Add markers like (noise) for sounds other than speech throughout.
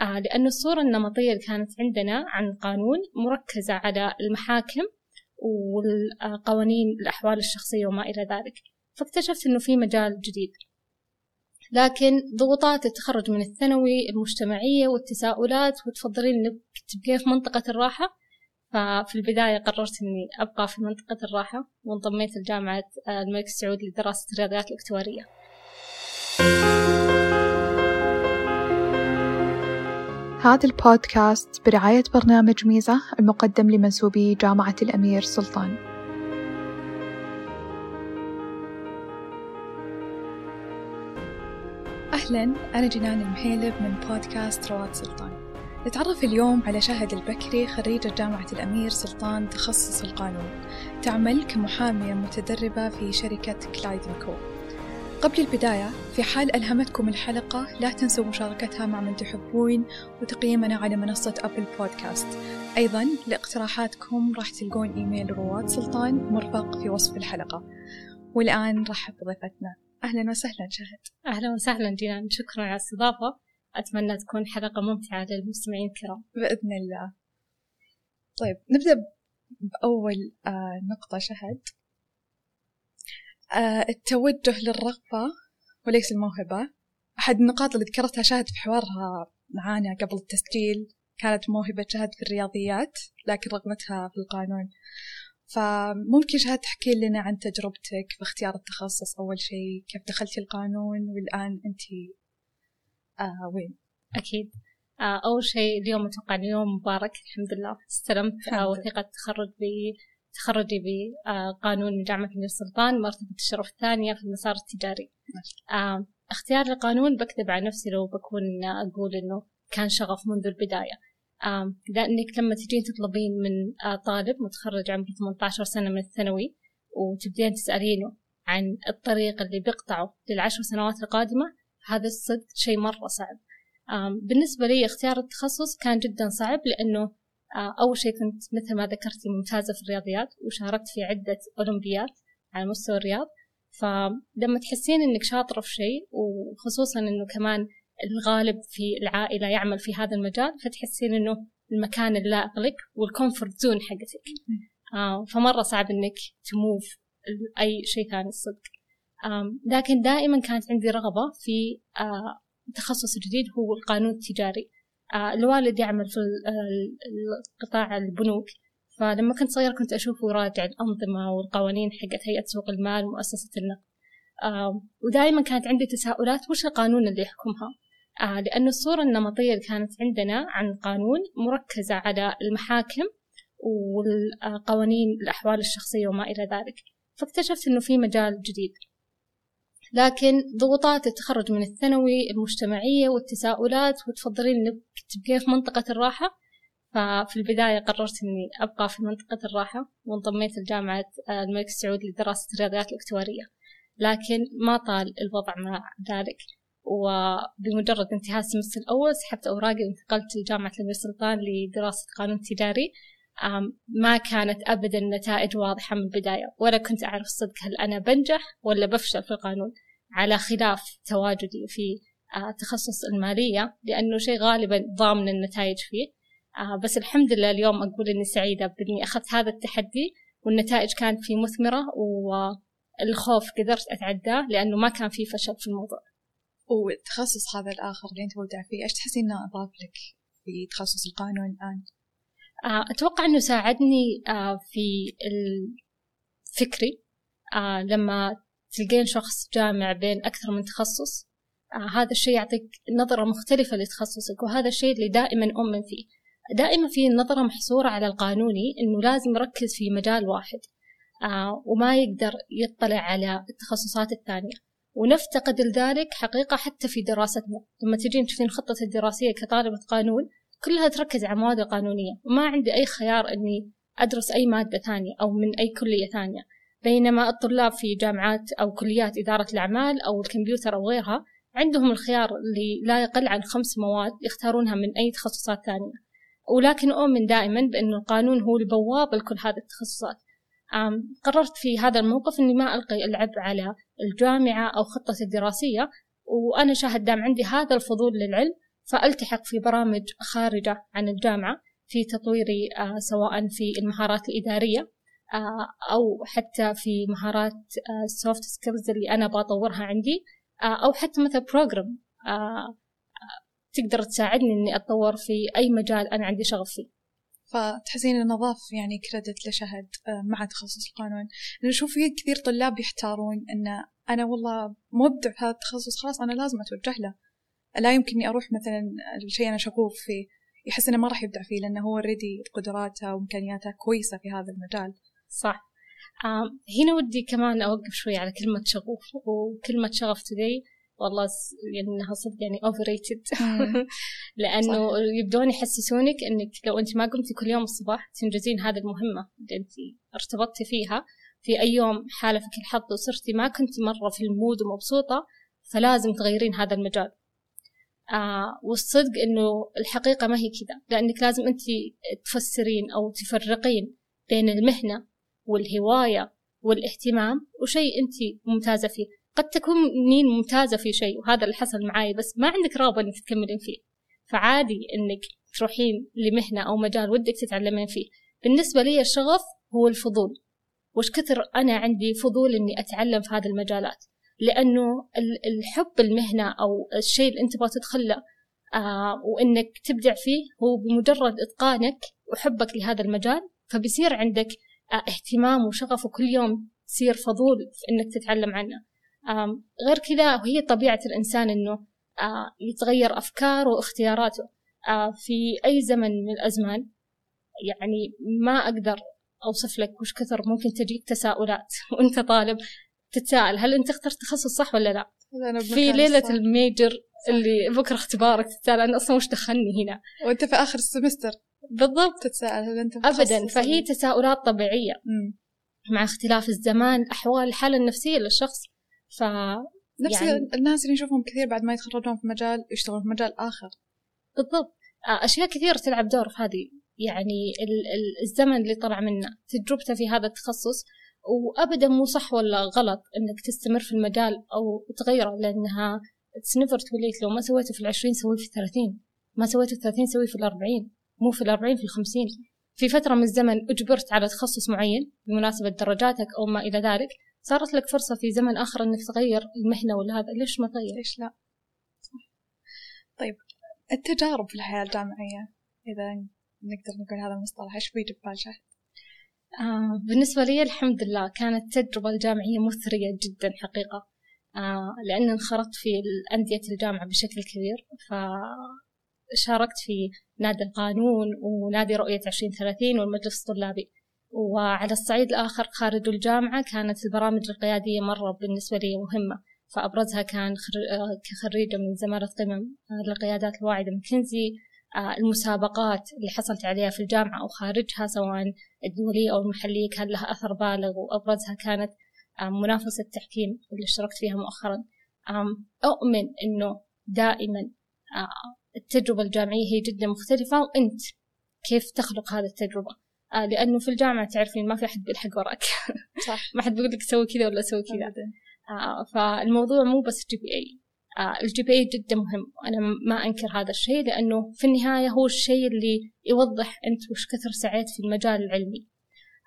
آه لأن الصورة النمطية اللي كانت عندنا عن قانون مركزة على المحاكم والقوانين الأحوال الشخصية وما إلى ذلك. فاكتشفت أنه في مجال جديد. لكن ضغوطات التخرج من الثانوي المجتمعية والتساؤلات وتفضلين إنك تبقين في منطقة الراحة ففي البداية قررت إني أبقى في منطقة الراحة وانضميت لجامعة الملك سعود لدراسة الرياضيات الاكتوارية. هذا البودكاست برعاية برنامج ميزة المقدم لمنسوبي جامعة الأمير سلطان. أهلا أنا جنان المهيلب من بودكاست رواد سلطان. نتعرف اليوم على شهد البكري خريجة جامعة الأمير سلطان تخصص القانون. تعمل كمحامية متدربة في شركة كلايدن كو قبل البداية في حال ألهمتكم الحلقة لا تنسوا مشاركتها مع من تحبون وتقييمنا على منصة أبل بودكاست. أيضا لاقتراحاتكم راح تلقون إيميل رواد سلطان مرفق في وصف الحلقة. والآن رحب بضيفتنا. أهلا وسهلا شهد. أهلا وسهلا جينان شكرا على الاستضافة. أتمنى تكون حلقة ممتعة للمستمعين الكرام. بإذن الله. طيب نبدأ بأول آه نقطة شهد. التوجه للرغبة وليس الموهبة. أحد النقاط اللي ذكرتها شهد في حوارها معانا قبل التسجيل كانت موهبة شهد في الرياضيات لكن رغبتها في القانون. فممكن شهد تحكي لنا عن تجربتك في اختيار التخصص؟ أول شيء كيف دخلتي القانون؟ والآن أنت آه وين؟ أكيد. آه أول شيء اليوم أتوقع اليوم مبارك الحمد لله. استلمت آه وثيقة تخرج تخرجي بقانون من جامعة الملك سلطان مرتبة الشرف الثانية في المسار التجاري. اختيار القانون بكذب على نفسي لو بكون أقول إنه كان شغف منذ البداية. لأنك لما تجين تطلبين من طالب متخرج عمره 18 سنة من الثانوي وتبدين تسألينه عن الطريق اللي بيقطعه للعشر سنوات القادمة هذا الصدق شيء مرة صعب. بالنسبة لي اختيار التخصص كان جدا صعب لأنه أول شيء كنت مثل ما ذكرتي ممتازة في الرياضيات وشاركت في عدة أولمبيات على مستوى الرياض. فلما تحسين إنك شاطرة في شيء وخصوصا إنه كمان الغالب في العائلة يعمل في هذا المجال فتحسين إنه المكان اللائق لك وال comfort zone حقتك. آه فمرة صعب إنك ت move أي شيء ثاني الصدق. لكن دائما كانت عندي رغبة في تخصص جديد هو القانون التجاري. الوالد يعمل في القطاع البنوك. فلما كنت صغيرة كنت أشوفه يراجع الأنظمة والقوانين حقت هيئة سوق المال ومؤسسة النقد. ودائما كانت عندي تساؤلات وش القانون اللي يحكمها؟ لأن الصورة النمطية اللي كانت عندنا عن قانون مركزة على المحاكم والقوانين الأحوال الشخصية وما إلى ذلك. فاكتشفت أنه في مجال جديد. لكن ضغوطات التخرج من الثانوي المجتمعية والتساؤلات وتفضلين إنك تبقين في منطقة الراحة. ففي البداية قررت إني أبقى في منطقة الراحة وانضميت لجامعة الملك سعود لدراسة الرياضيات الاكتوارية. لكن ما طال الوضع مع ذلك. وبمجرد انتهاء السمستر الأول سحبت أوراقي وانتقلت لجامعة الأمير سلطان لدراسة قانون تجاري. ما كانت أبدا نتائج واضحة من البداية. ولا كنت أعرف صدق هل أنا بنجح ولا بفشل في القانون على خلاف تواجدي في تخصص المالية لأنه شيء غالبا ضامن النتائج فيه. بس الحمد لله اليوم أقول إني سعيدة بإني أخذت هذا التحدي والنتائج كانت فيه مثمرة والخوف قدرت أتعداه لأنه ما كان في فشل في الموضوع. والتخصص هذا الآخر اللي أنت مبدع فيه إيش تحسين إنه أضاف لك في تخصص القانون الآن؟ أتوقع أنه ساعدني في الفكري لما تلقين شخص جامع بين أكثر من تخصص هذا الشيء يعطيك نظرة مختلفة لتخصصك وهذا الشيء اللي دائما أؤمن فيه. دائما في نظرة محصورة على القانوني أنه لازم يركز في مجال واحد وما يقدر يطلع على التخصصات الثانية. ونفتقد لذلك حقيقة حتى في دراستنا. لما تجين تشوفين خطة الدراسية كطالبة قانون كلها تركز على المواد القانونية وما عندي أي خيار أني أدرس أي مادة ثانية أو من أي كلية ثانية. بينما الطلاب في جامعات أو كليات إدارة الأعمال أو الكمبيوتر أو غيرها عندهم الخيار اللي لا يقل عن خمس مواد يختارونها من أي تخصصات ثانية. ولكن أؤمن دائما بأن القانون هو البوابة لكل هذه التخصصات. قررت في هذا الموقف أني ما ألقي العبء على الجامعة أو خطة الدراسية وأنا شاهد دام عندي هذا الفضول للعلم فألتحق في برامج خارجة عن الجامعة في تطويري سواء في المهارات الإدارية أو حتى في مهارات ال soft skills اللي أنا بطورها عندي أو حتى مثلا program تقدر تساعدني إني أتطور في أي مجال أنا عندي شغف فيه. فتحسين إنه ضاف يعني credit لشهد آه، مع تخصص القانون. لأنه شوف في كثير طلاب يحتارون أن أنا والله مبدع في هذا التخصص خلاص أنا لازم أتوجه له. لا يمكن إني أروح مثلا الشيء أنا شغوف فيه. يحس إنه ما راح يبدع فيه لأنه هو already قدراته وإمكانياته كويسة في هذا المجال. صح. هنا ودي كمان أوقف شوي على كلمة شغوف وكلمة شغف تدرين والله يعني انها صدق يعني overrated (laughs) لأنه صح. يبدون يحسسونك إنك لو أنت ما قمتي كل يوم الصباح تنجزين هذه المهمة اللي أنت ارتبطتي فيها. في أي يوم حالفك الحظ وصرتي ما كنتي مرة في ال mood ومبسوطة فلازم تغيرين هذا المجال. آه والصدق إنه الحقيقة ما هي كذا لأنك لازم أنت تفسرين أو تفرقين بين المهنة والهواية والاهتمام وشيء أنت ممتازة فيه. قد تكونين ممتازة في شيء وهذا اللي حصل معاي بس ما عندك رغبة إنك تكملين فيه. فعادي إنك تروحين لمهنة أو مجال ودك تتعلمين فيه. بالنسبة لي الشغف هو الفضول. وش كثر أنا عندي فضول إني أتعلم في هذه المجالات. لأنه الحب المهنة أو الشيء اللي أنت تبغى تدخله آه وإنك تبدع فيه هو بمجرد إتقانك وحبك لهذا المجال فبيصير عندك آه اهتمام وشغف وكل يوم تصير فضول في إنك تتعلم عنه. غير كذا وهي طبيعة الإنسان إنه يتغير أفكاره واختياراته. في أي زمن من الأزمان يعني ما أقدر أوصف لك وش كثر ممكن تجيك تساؤلات (laughs) وأنت طالب. تتساءل هل أنت اخترت تخصص صح ولا لا؟ أنا في ليلة صح. ال major اللي بكرة اختبارك تتساءل أنا أصلا وش دخلني هنا؟ وأنت في آخر ال semester. بالضبط. تتساءل هل أنت أبدا. فهي تساؤلات طبيعية. م. مع اختلاف الزمان أحوال الحالة النفسية للشخص. ف نفس يعني... الناس اللي نشوفهم كثير بعد ما يتخرجون في مجال يشتغلون في مجال آخر. بالضبط. آه، أشياء كثير تلعب دور في هذه. يعني الزمن اللي طلع منه تجربته في هذا التخصص. وأبدا مو صح ولا غلط إنك تستمر في المجال أو تغيره لأنها it's never too late لو ما سويته في العشرين سويه في الثلاثين ما سويته في الثلاثين سويه في الأربعين مو في الأربعين في الخمسين في فترة من الزمن أجبرت على تخصص معين بمناسبة درجاتك أو ما إلى ذلك صارت لك فرصة في زمن آخر إنك تغير المهنة ولا هذا ليش ما تغير؟ ليش لا؟ طيب التجارب في الحياة الجامعية إذا نقدر نقول هذا المصطلح إيش بيجي ببال شهد؟ آه بالنسبة لي الحمد لله كانت التجربة الجامعية مثرية جدا حقيقة. آه لأن انخرطت في أندية الجامعة بشكل كبير فشاركت في نادي القانون ونادي رؤية عشرين ثلاثين والمجلس الطلابي. وعلى الصعيد الآخر خارج الجامعة كانت البرامج القيادية مرة بالنسبة لي مهمة فأبرزها كان كخريجة من زمالة قمم للقيادات الواعدة من كنزي آه، المسابقات اللي حصلت عليها في الجامعة أو خارجها سواء الدولية أو المحلية كان لها أثر بالغ وأبرزها كانت منافسة التحكيم اللي اشتركت فيها مؤخرا. أؤمن أنه دائما آه، التجربة الجامعية هي جدا مختلفة وأنت كيف تخلق هذه التجربة؟ آه لأنه في الجامعة تعرفين ما في أحد بيلحق وراك. صح. (laughs) ما حد بيقول لك سوي كذا ولا سوي كذا. آه فالموضوع مو بس GPA آه ال GPA جدا مهم. وأنا ما أنكر هذا الشيء لأنه في النهاية هو الشيء اللي يوضح أنت وش كثر سعيت في المجال العلمي.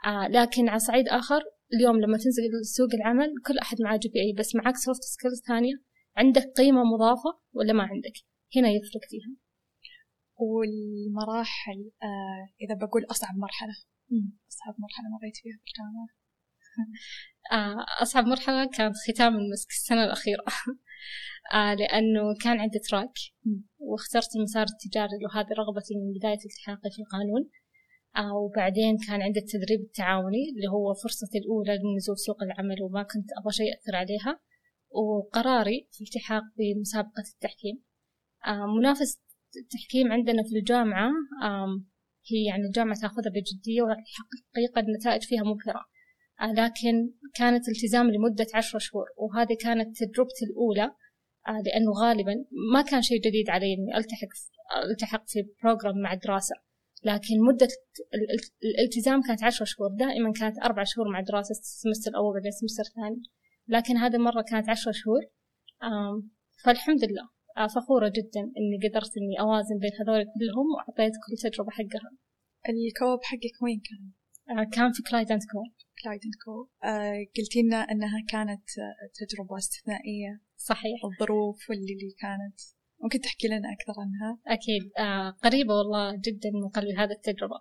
آه لكن على صعيد آخر اليوم لما تنزل سوق العمل كل أحد معاه GPA بس معك soft skills ثانية. عندك قيمة مضافة ولا ما عندك؟ هنا يفرق فيها. والمراحل آه إذا بقول أصعب مرحلة. أصعب مرحلة مريت فيها في الجامعة. آه أصعب مرحلة كانت ختام المسك السنة الأخيرة. آه لأنه كان عندي تراك واخترت المسار التجاري وهذه رغبتي من بداية التحاقي في القانون. آه وبعدين كان عندي التدريب التعاوني اللي هو فرصتي الأولى لنزول سوق العمل وما كنت أبغى شيء يأثر عليها. وقراري في الالتحاق بمسابقة التحكيم. آه منافسة التحكيم عندنا في الجامعة هي يعني الجامعة تأخذها بجدية وحقيقة النتائج فيها مبهرة. لكن كانت التزام لمدة عشر شهور وهذه كانت تجربتي الأولى آه، لأنه غالبا ما كان شيء جديد علي إني ألتحق ألتحق في program مع دراسة لكن مدة الالتزام كانت عشر شهور دائما كانت أربع شهور مع دراسة ال semester الأول بعدين ال semester الثاني. لكن هذه المرة كانت عشر شهور فالحمد لله آه فخورة جدا إني قدرت إني أوازن بين هذول كلهم وأعطيت كل تجربة حقها. الكوب حقك وين كان؟ آه كان في كلايد أند كلايد أند كو آه قلتي لنا أنها كانت تجربة استثنائية. صحيح. الظروف واللي اللي كانت. ممكن تحكي لنا أكثر عنها؟ أكيد. آه قريبة والله جدا من قلبي هذه التجربة.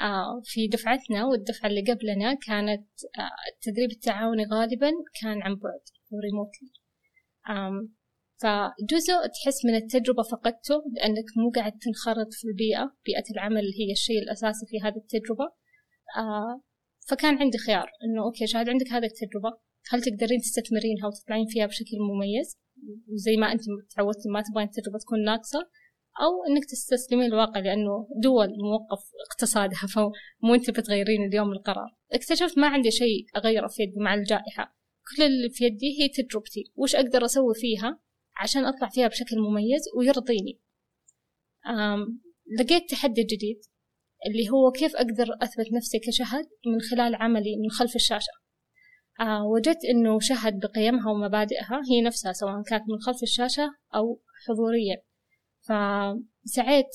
آه في دفعتنا والدفعة اللي قبلنا كانت آه التدريب التعاوني غالبا كان عن بعد وريموتلي فجزء تحس من التجربة فقدته لأنك مو قاعد تنخرط في البيئة. بيئة العمل هي الشيء الأساسي في هذه التجربة. آه فكان عندي خيار إنه أوكي شاهد عندك هذه التجربة هل تقدرين تستثمرينها وتطلعين فيها بشكل مميز؟ وزي ما أنت تعودتي ما تبغين التجربة تكون ناقصة أو إنك تستسلمين الواقع لأنه دول موقف اقتصادها (laughs) فمو أنت بتغيرين اليوم القرار. اكتشفت ما عندي شيء أغيره في يدي مع الجائحة. كل اللي في يدي هي تجربتي. وش أقدر أسوي فيها عشان أطلع فيها بشكل مميز ويرضيني؟ لقيت تحدي جديد. اللي هو كيف أقدر أثبت نفسي كشهد من خلال عملي من خلف الشاشة. آه وجدت أنه شهد بقيمها ومبادئها هي نفسها سواء كانت من خلف الشاشة أو حضوريا. فسعيت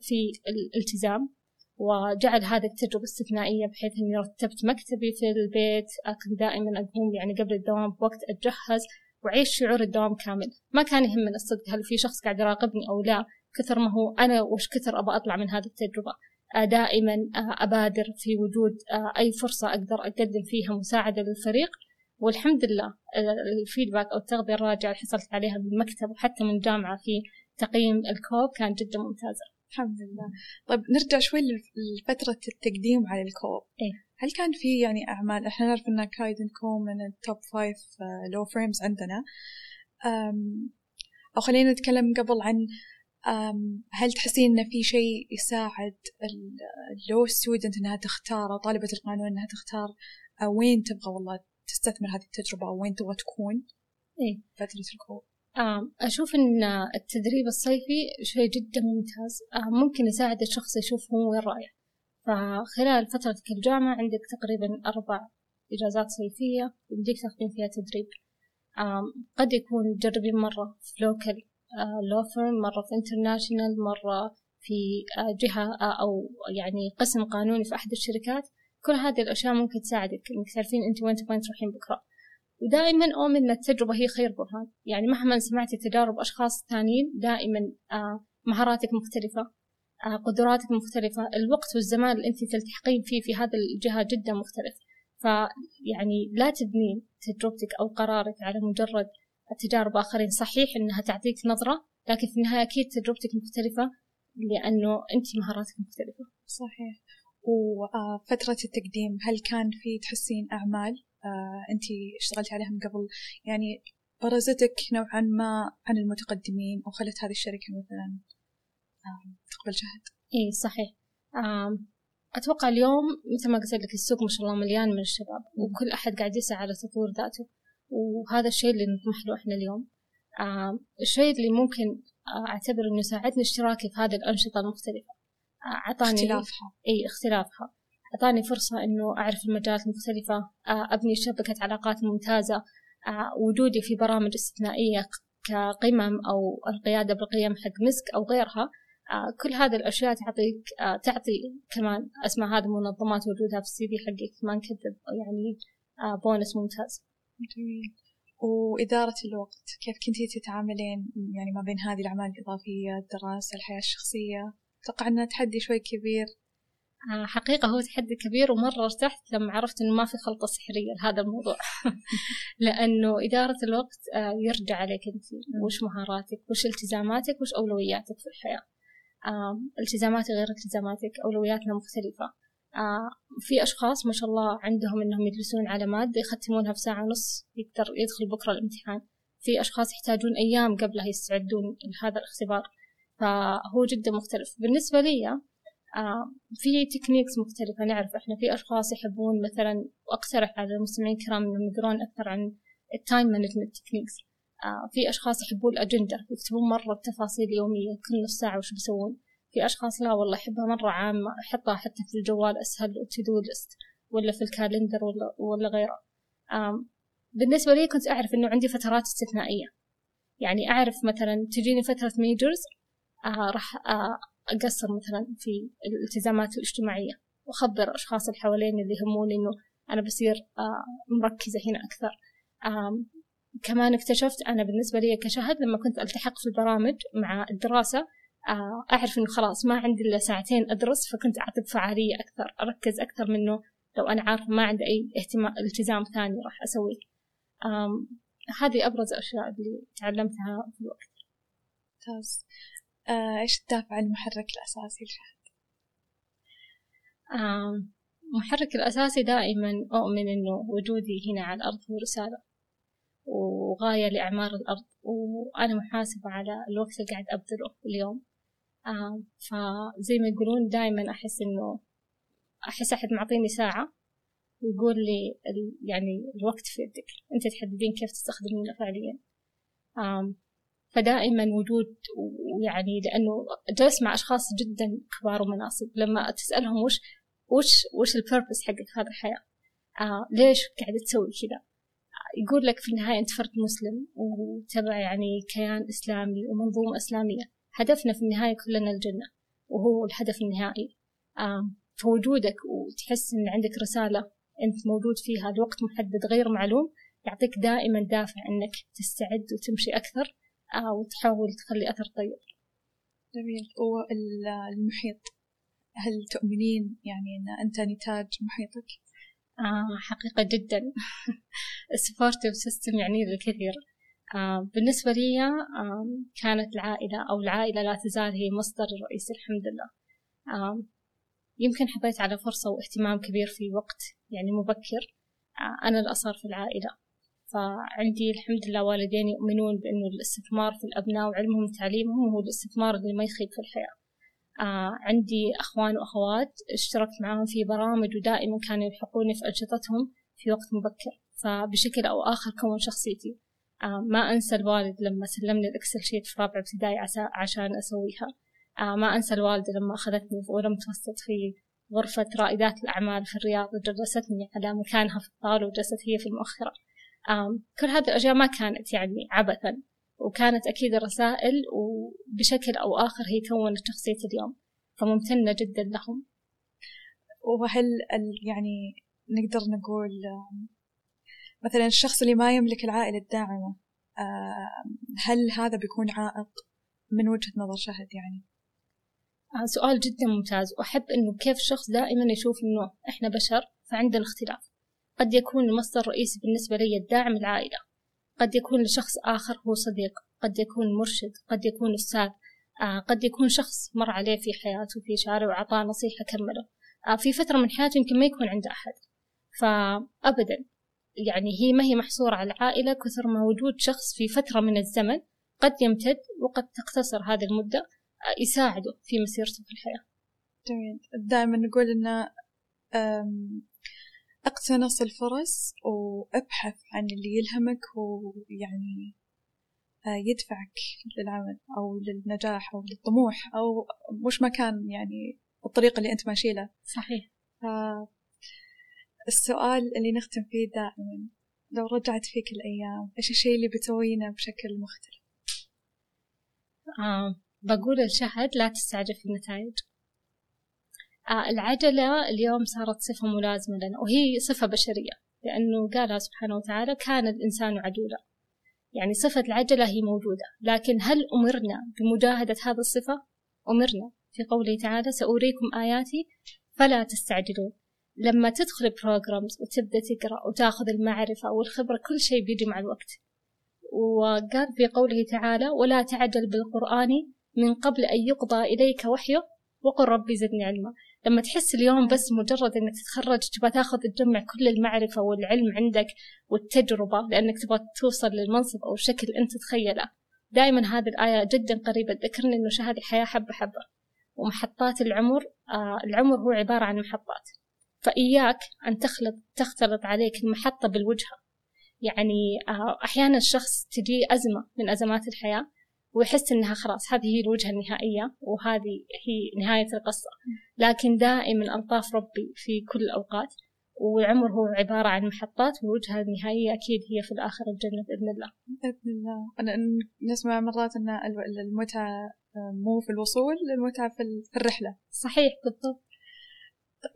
في الالتزام وجعل هذه التجربة استثنائية بحيث إني رتبت مكتبي في البيت كنت دائما أقوم يعني قبل الدوام بوقت أتجهز وعيش شعور الدوام كامل. ما كان يهمني الصدق هل في شخص قاعد يراقبني أو لا كثر ما هو أنا وش كثر أبغى أطلع من هذه التجربة. دائما آه، أبادر في وجود آه، أي فرصة أقدر أقدم فيها مساعدة للفريق. والحمد لله الفيدباك أو التغذية الراجعة اللي حصلت عليها من المكتب وحتى من الجامعة في تقييم الكوب كان جدا ممتازة. الحمد لله. طيب نرجع شوي لفترة التقديم على الكوب. إيه؟ هل كان في يعني أعمال؟ إحنا نعرف إن Clyde & Co من ال top five law firms عندنا. أو خلينا نتكلم قبل عن هل تحسين إن في شيء يساعد ال law student إنها تختار أو طالبة القانون إنها تختار وين تبغى والله تستثمر هذه التجربة أو وين تبغى تكون؟ إيه. فترة ال co-op أشوف إن التدريب الصيفي شيء جدا ممتاز. ممكن يساعد الشخص يشوف هو وين رايح. فخلال فترتك الجامعة عندك تقريبا أربع إجازات صيفية يمديك تاخذين فيها تدريب. قد يكون تجربين مرة في local law firm مرة في international مرة في آه، جهة آه، أو يعني قسم قانوني في أحد الشركات. كل هذه الأشياء ممكن تساعدك إنك تعرفين أنت وين تبغين تروحين بكرة. ودائما أؤمن أن التجربة هي خير برهان. يعني مهما سمعتي تجارب أشخاص ثانيين دائما آه، مهاراتك مختلفة قدراتك مختلفة. الوقت والزمان اللي أنت تلتحقين فيه في هذا الجهة جدا مختلف. فيعني لا تبنين تجربتك أو قرارك على مجرد تجارب آخرين. صحيح إنها تعطيك نظرة لكن في النهاية أكيد تجربتك مختلفة لأنه أنت مهاراتك مختلفة. صحيح. وفترة التقديم هل كان في تحسين أعمال؟ آه، أنت اشتغلتي عليها من قبل؟ يعني برزتك نوعا ما عن المتقدمين أو خلت هذه الشركة مثلا تقبل شهد؟ إيه صحيح. أتوقع اليوم مثل ما قلت لك السوق ما شاء الله مليان من الشباب وكل أحد قاعد يسعى على تطوير ذاته. وهذا الشيء اللي نطمح له إحنا اليوم. الشيء اللي ممكن أعتبر إنه ساعدني اشتراكي في هذه الأنشطة المختلفة. أعطاني اختلافها. أي اختلافها. أعطاني فرصة إنه أعرف المجالات المختلفة. أبني شبكة علاقات ممتازة. وجودي في برامج استثنائية كقمم أو القيادة بالقيم حق مسك أو غيرها. كل هذه الأشياء تعطيك تعطي كمان أسماء هذه المنظمات وجودها في ال CV حقك. ما نكذب يعني بونس ممتاز. جميل. وإدارة الوقت كيف كنتي تتعاملين يعني ما بين هذه الأعمال الإضافية الدراسة الحياة الشخصية؟ أتوقع أنه تحدي شوي كبير. آه، حقيقة هو تحدي كبير ومرة ارتحت لما عرفت إنه ما في خلطة سحرية لهذا الموضوع. (laughs) لأنه إدارة الوقت آه، يرجع عليك أنت. وش مهاراتك؟ وش التزاماتك؟ وش أولوياتك في الحياة؟ التزاماتي غير التزاماتك أولوياتنا مختلفة. آه في أشخاص ما شاء الله عندهم إنهم يجلسون على مادة يختمونها في ساعة ونص يقدر يدخل بكرة الامتحان. في أشخاص يحتاجون أيام قبلها يستعدون لهذا الاختبار. فهو جدا مختلف. بالنسبة لي آه في تكنيكس مختلفة. نعرف إحنا في أشخاص يحبون مثلا وأقترح على المستمعين الكرام إنهم يقرون أكثر عن ال time management techniques آه في أشخاص يحبون الأجندة يكتبون مرة التفاصيل يومية كل نص ساعة وش بيسوون. في أشخاص لا والله أحبها مرة عامة أحطها حتى في الجوال أسهل to-do list ولا في ال calendar ولا ولا غيره. بالنسبة لي كنت أعرف إنه عندي فترات استثنائية. يعني أعرف مثلا تجيني فترة majors آه راح آه أقصر مثلا في الالتزامات الاجتماعية وأخبر الأشخاص اللي حواليني اللي يهموني إنه أنا بصير آه مركزة هنا أكثر. كمان اكتشفت أنا بالنسبة لي كشهد لما كنت ألتحق في البرامج مع الدراسة أعرف إنه خلاص ما عندي إلا ساعتين أدرس فكنت أعطي بفعالية أكثر أركز أكثر منه لو أنا عارفة ما عندي أي اهتمام التزام ثاني راح أسويه. هذه أبرز الأشياء اللي تعلمتها في الوقت. ممتاز. آه، إيش الدافع المحرك الأساسي لشهد؟ المحرك الأساسي دائما أؤمن إنه وجودي هنا على الأرض هو رسالة وغاية لأعمار الأرض وأنا محاسبة على الوقت اللي قاعد أبذله اليوم. فزي ما يقولون دائما أحس إنه أحس أحد معطيني ساعة ويقول لي يعني الوقت في يدك. أنت تحددين كيف تستخدمينه فعليا. فدائما وجود ويعني لأنه جلست مع أشخاص جدا كبار ومناصب. لما تسألهم وش وش وش البيربس حقك في هذه الحياة؟ آه ليش قاعد تسوي كذا؟ آه يقول لك في النهاية أنت فرد مسلم وتبع يعني كيان إسلامي ومنظومة إسلامية. هدفنا في النهاية كلنا الجنة وهو الهدف النهائي. فوجودك وتحس إن عندك رسالة أنت موجود فيها لوقت محدد غير معلوم يعطيك دائما دافع إنك تستعد وتمشي أكثر آه وتحاول تخلي أثر طيب. جميل. والمحيط هل تؤمنين يعني أن أنت نتاج محيطك؟ آه حقيقة جدا. (laughs) ال supportive system يعني الكثير آه بالنسبة لي آه كانت العائلة أو العائلة لا تزال هي مصدر الرئيسي الحمد لله. آه يمكن حظيت على فرصة واهتمام كبير في وقت يعني مبكر. آه أنا الأصغر في العائلة فعندي الحمد لله والدين يؤمنون بأنه الاستثمار في الأبناء وعلمهم وتعليمهم هو الاستثمار اللي ما يخيب في الحياة. آه عندي أخوان وأخوات اشتركت معاهم في برامج ودائما كانوا يلحقوني في أنشطتهم في وقت مبكر. فبشكل أو آخر كون شخصيتي آه ما أنسى الوالد لما سلمني الإكسل شيت في رابع ابتدائي عشان أسويها. آه ما أنسى الوالدة لما أخذتني في أولى متوسط في غرفة رائدات الأعمال في الرياض وجلستني على مكانها في الطاولة وجلست هي في المؤخرة. كل هذه الأشياء ما كانت يعني عبثا وكانت أكيد رسائل وبشكل أو آخر هي كونت شخصية اليوم فممتنة جدا لهم. وهل يعني نقدر نقول مثلا الشخص اللي ما يملك العائلة الداعمة هل هذا بيكون عائق من وجهة نظر شهد يعني؟ آه، سؤال جدا ممتاز. وأحب إنه كيف الشخص دائما يشوف إنه إحنا بشر فعندنا اختلاف قد يكون المصدر الرئيسي بالنسبة لي الداعم العائلة. قد يكون لشخص آخر هو صديق. قد يكون مرشد. قد يكون أستاذ. آه قد يكون شخص مر عليه في حياته في شارع وأعطاه نصيحة كمله. آه في فترة من حياته يمكن ما يكون عنده أحد. فأبدا يعني هي ما هي محصورة على العائلة كثر ما وجود شخص في فترة من الزمن قد يمتد وقد تقتصر هذه المدة آه يساعده في مسيرته في الحياة. جميل. دائما نقول إن اقتنص الفرص وابحث عن اللي يلهمك ويعني آه، يدفعك للعمل أو للنجاح أو للطموح أو مش مكان يعني الطريق اللي أنت ماشي له. صحيح. السؤال اللي نختم فيه دائما لو رجعت فيك الأيام إيش الشيء اللي بتسوينه بشكل مختلف؟ آه بقول الشهد لا تستعجل في النتائج آه، العجلة اليوم صارت صفة ملازمة لنا وهي صفة بشرية لأنه قال سبحانه وتعالى كان الإنسان عجولا يعني صفة العجلة هي موجودة لكن هل أمرنا بمجاهدة هذه الصفة؟ أمرنا في قوله تعالى سأريكم آياتي فلا تستعجلون لما تدخل بروجرامز وتبدأ تقرأ وتاخذ المعرفة والخبرة كل شيء بيجي مع الوقت. وقال في قوله تعالى ولا تعجل بالقرآن من قبل أن يقضى إليك وحيه وقل ربي زدني علما. لما تحس اليوم بس مجرد إنك تتخرج تبغى تاخذ تجمع كل المعرفة والعلم عندك والتجربة لأنك تبغى توصل للمنصب أو شكل أنت تتخيله دائما هذه الآية جدا قريبة. تذكرني إنه شهادة الحياة حبة حبة. ومحطات العمر آه العمر هو عبارة عن محطات. فإياك أن تخلط تختلط عليك المحطة بالوجهة. يعني آه أحيانا الشخص تجي أزمة من أزمات الحياة ويحس إنها خلاص هذه هي الوجهة النهائية وهذه هي نهاية القصة. لكن دائما ألطاف ربي في كل الأوقات والعمر هو عبارة عن محطات والوجهة النهائية أكيد هي في الآخر الجنة بإذن الله. بإذن الله. أنا نسمع مرات أن المتعة مو في الوصول المتعة في الرحلة. صحيح بالضبط.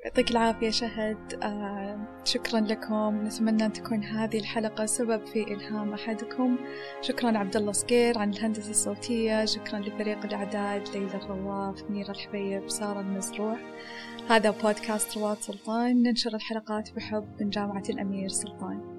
يعطيك العافية شهد. آه شكرا لكم. نتمنى أن تكون هذه الحلقة سبب في إلهام أحدكم. شكرا عبد الله صقير عن الهندسة الصوتية. شكرا لفريق الإعداد ليلى الرواف منيرة الحبيب سارة المزروع. هذا بودكاست رواد سلطان. ننشر الحلقات بحب من جامعة الأمير سلطان.